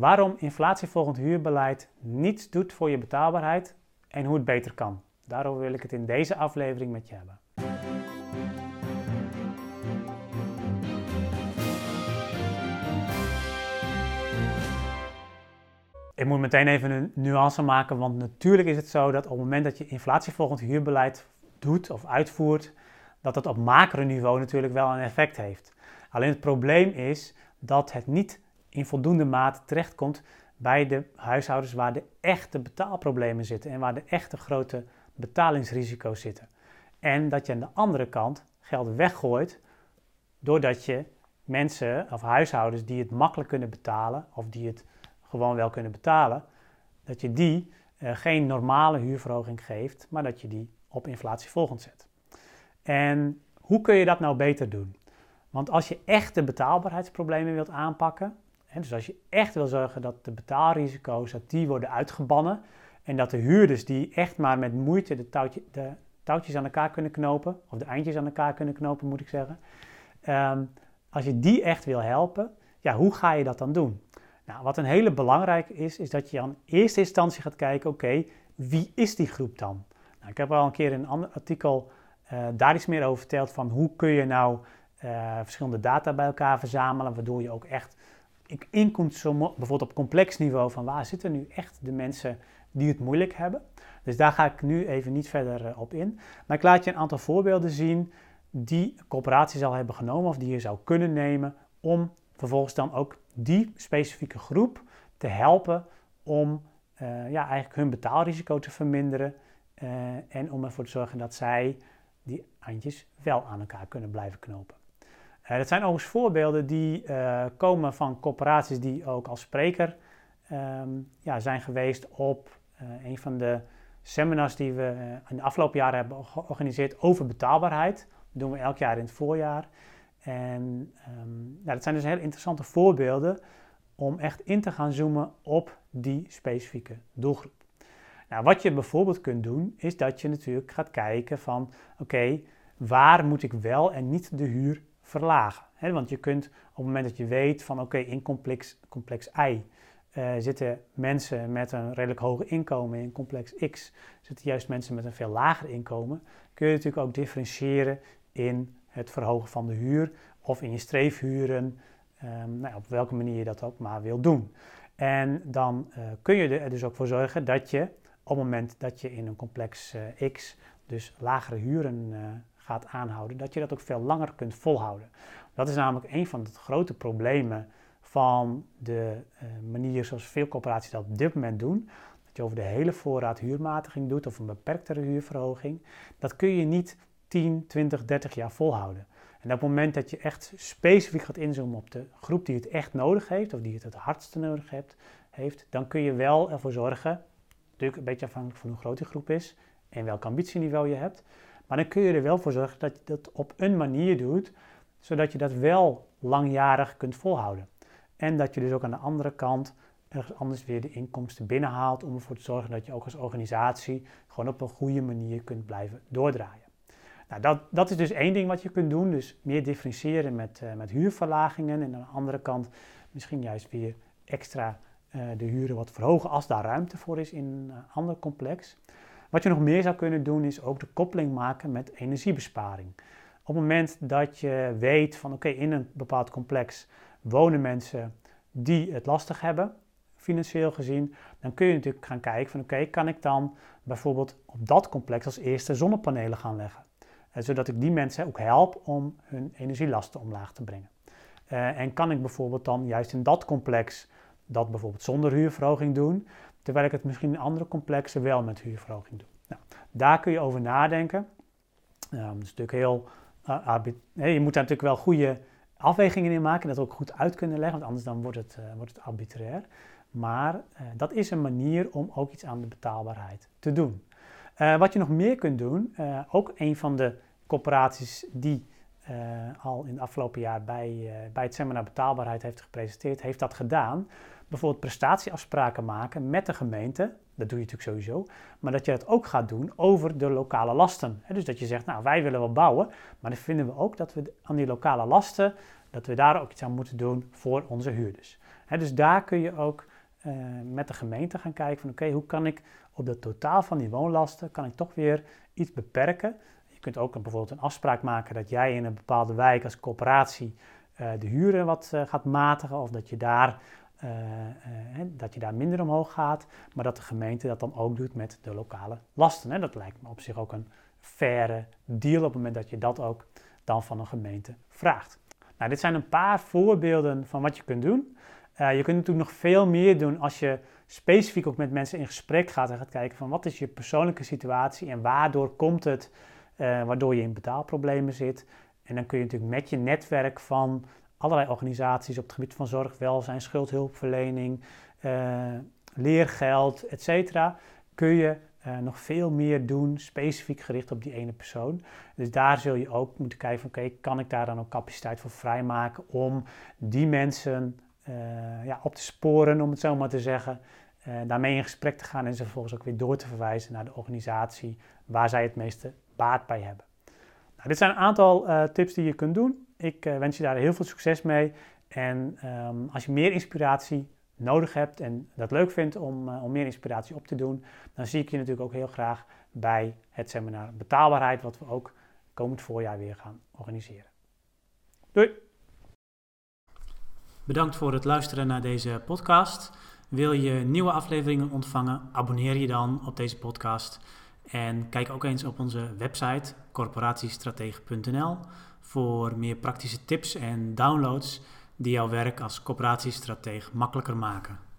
waarom inflatievolgend huurbeleid niets doet voor je betaalbaarheid en hoe het beter kan. Daarover wil ik het in deze aflevering met je hebben. Ik moet meteen even een nuance maken, want natuurlijk is het zo dat op het moment dat je inflatievolgend huurbeleid doet of uitvoert, dat het op macroniveau natuurlijk wel een effect heeft. Alleen het probleem is dat het niet in voldoende mate terechtkomt bij de huishoudens waar de echte betaalproblemen zitten en waar de echte grote betalingsrisico's zitten. En dat je aan de andere kant geld weggooit doordat je mensen of huishoudens die het makkelijk kunnen betalen of die het gewoon wel kunnen betalen, dat je die uh, geen normale huurverhoging geeft, maar dat je die op inflatie volgend zet. En hoe kun je dat nou beter doen? Want als je echt de betaalbaarheidsproblemen wilt aanpakken, dus als je echt wil zorgen dat de betaalrisico's dat die worden uitgebannen en dat de huurders die echt maar met moeite de, de touwtjes aan elkaar kunnen knopen, of de eindjes aan elkaar kunnen knopen moet ik zeggen, um, als je die echt wil helpen, ja, hoe ga je dat dan doen? Nou, wat een hele belangrijke is, is dat je in eerste instantie gaat kijken, oké, wie is die groep dan? Nou, ik heb al een keer in een ander artikel uh, daar iets meer over verteld van hoe kun je nou uh, verschillende data bij elkaar verzamelen, waardoor je ook echt inkomt, bijvoorbeeld op complex niveau, van waar zitten nu echt de mensen die het moeilijk hebben. Dus daar ga ik nu even niet verder uh, op in. Maar ik laat je een aantal voorbeelden zien die coöperaties al hebben genomen of die je zou kunnen nemen om vervolgens dan ook die specifieke groep te helpen om uh, ja, eigenlijk hun betaalrisico te verminderen uh, en om ervoor te zorgen dat zij die eindjes wel aan elkaar kunnen blijven knopen. Uh, dat zijn overigens voorbeelden die komen van corporaties die ook als spreker um, ja, zijn geweest op een van de seminars die we in de afgelopen jaren hebben georganiseerd over betaalbaarheid. Dat doen we elk jaar in het voorjaar. En um, nou, dat zijn dus heel interessante voorbeelden om echt in te gaan zoomen op die specifieke doelgroep. Nou, wat je bijvoorbeeld kunt doen, is dat je natuurlijk gaat kijken van oké, waar moet ik wel en niet de huur verlagen? want je kunt op het moment dat je weet van oké, in complex, complex I uh, zitten mensen met een redelijk hoog inkomen, in complex X zitten juist mensen met een veel lager inkomen, kun je natuurlijk ook differentiëren in het verhogen van de huur of in je streefhuren, um, nou, op welke manier je dat ook maar wil doen. En dan uh, kun je er dus ook voor zorgen dat je op het moment dat je in een complex uh, X dus lagere huren gaat aanhouden, dat je dat ook veel langer kunt volhouden. Dat is namelijk een van de grote problemen van de manier zoals veel corporaties dat op dit moment doen. Dat je over de hele voorraad huurmatiging doet of een beperktere huurverhoging. Dat kun je niet 10, 20, 30 jaar volhouden. En op het moment dat je echt specifiek gaat inzoomen op de groep die het echt nodig heeft, of die het het hardste nodig heeft, heeft dan kun je wel ervoor zorgen, natuurlijk een beetje afhankelijk van hoe groot die groep is en welk ambitieniveau je hebt, maar dan kun je er wel voor zorgen dat je dat op een manier doet, zodat je dat wel langjarig kunt volhouden. En dat je dus ook aan de andere kant ergens anders weer de inkomsten binnenhaalt om ervoor te zorgen dat je ook als organisatie gewoon op een goede manier kunt blijven doordraaien. Nou, dat, dat is dus één ding wat je kunt doen. Dus meer differentiëren met, uh, met huurverlagingen. En aan de andere kant misschien juist weer extra uh, de huren wat verhogen als daar ruimte voor is in een uh, ander complex. Wat je nog meer zou kunnen doen is ook de koppeling maken met energiebesparing. Op het moment dat je weet van oké, in een bepaald complex wonen mensen die het lastig hebben, financieel gezien, dan kun je natuurlijk gaan kijken van oké, kan ik dan bijvoorbeeld op dat complex als eerste zonnepanelen gaan leggen? Uh, zodat ik die mensen ook help om hun energielasten omlaag te brengen. Uh, en kan ik bijvoorbeeld dan juist in dat complex dat bijvoorbeeld zonder huurverhoging doen, terwijl ik het misschien in andere complexen wel met huurverhoging doe. Nou, daar kun je over nadenken. Uh, dat is natuurlijk heel. Nee, je moet daar natuurlijk wel goede afwegingen in maken, dat ook goed uit kunnen leggen, want anders dan wordt het, wordt het arbitrair. Maar dat is een manier om ook iets aan de betaalbaarheid te doen. Uh, wat je nog meer kunt doen, uh, ook een van de corporaties die uh, al in het afgelopen jaar bij, bij het seminar betaalbaarheid heeft gepresenteerd, heeft dat gedaan. Bijvoorbeeld prestatieafspraken maken met de gemeente, dat doe je natuurlijk sowieso, maar dat je het ook gaat doen over de lokale lasten. dus dat je zegt, nou wij willen wel bouwen, maar dan vinden we ook dat we aan die lokale lasten, dat we daar ook iets aan moeten doen voor onze huurders. dus daar kun je ook met de gemeente gaan kijken van oké, hoe kan ik op het totaal van die woonlasten, kan ik toch weer iets beperken. Je kunt ook bijvoorbeeld een afspraak maken dat jij in een bepaalde wijk als coöperatie de huren wat gaat matigen of dat je daar dat je daar minder omhoog gaat, maar dat de gemeente dat dan ook doet met de lokale lasten. Hè. Dat lijkt me op zich ook een faire deal op het moment dat je dat ook dan van een gemeente vraagt. Nou, dit zijn een paar voorbeelden van wat je kunt doen. Je kunt natuurlijk nog veel meer doen als je specifiek ook met mensen in gesprek gaat en gaat kijken van wat is je persoonlijke situatie en waardoor komt het uh, waardoor je in betaalproblemen zit. En dan kun je natuurlijk met je netwerk van allerlei organisaties op het gebied van zorg, welzijn, schuldhulpverlening, uh, leergeld, etc. kun je uh, nog veel meer doen, specifiek gericht op die ene persoon. Dus daar zul je ook moeten kijken van oké, kan ik daar dan ook capaciteit voor vrijmaken om die mensen uh, ja, op te sporen, om het zo maar te zeggen. Daarmee in gesprek te gaan en ze vervolgens ook weer door te verwijzen naar de organisatie waar zij het meeste baat bij hebben. Nou, dit zijn een aantal tips die je kunt doen. Ik wens je daar heel veel succes mee. En um, als je meer inspiratie nodig hebt en dat leuk vindt om, uh, om meer inspiratie op te doen, dan zie ik je natuurlijk ook heel graag bij het seminar Betaalbaarheid, wat we ook komend voorjaar weer gaan organiseren. Doei! Bedankt voor het luisteren naar deze podcast. Wil je nieuwe afleveringen ontvangen? Abonneer je dan op deze podcast. En kijk ook eens op onze website corporatiestratege.nl voor meer praktische tips en downloads die jouw werk als coöperatiestratege makkelijker maken.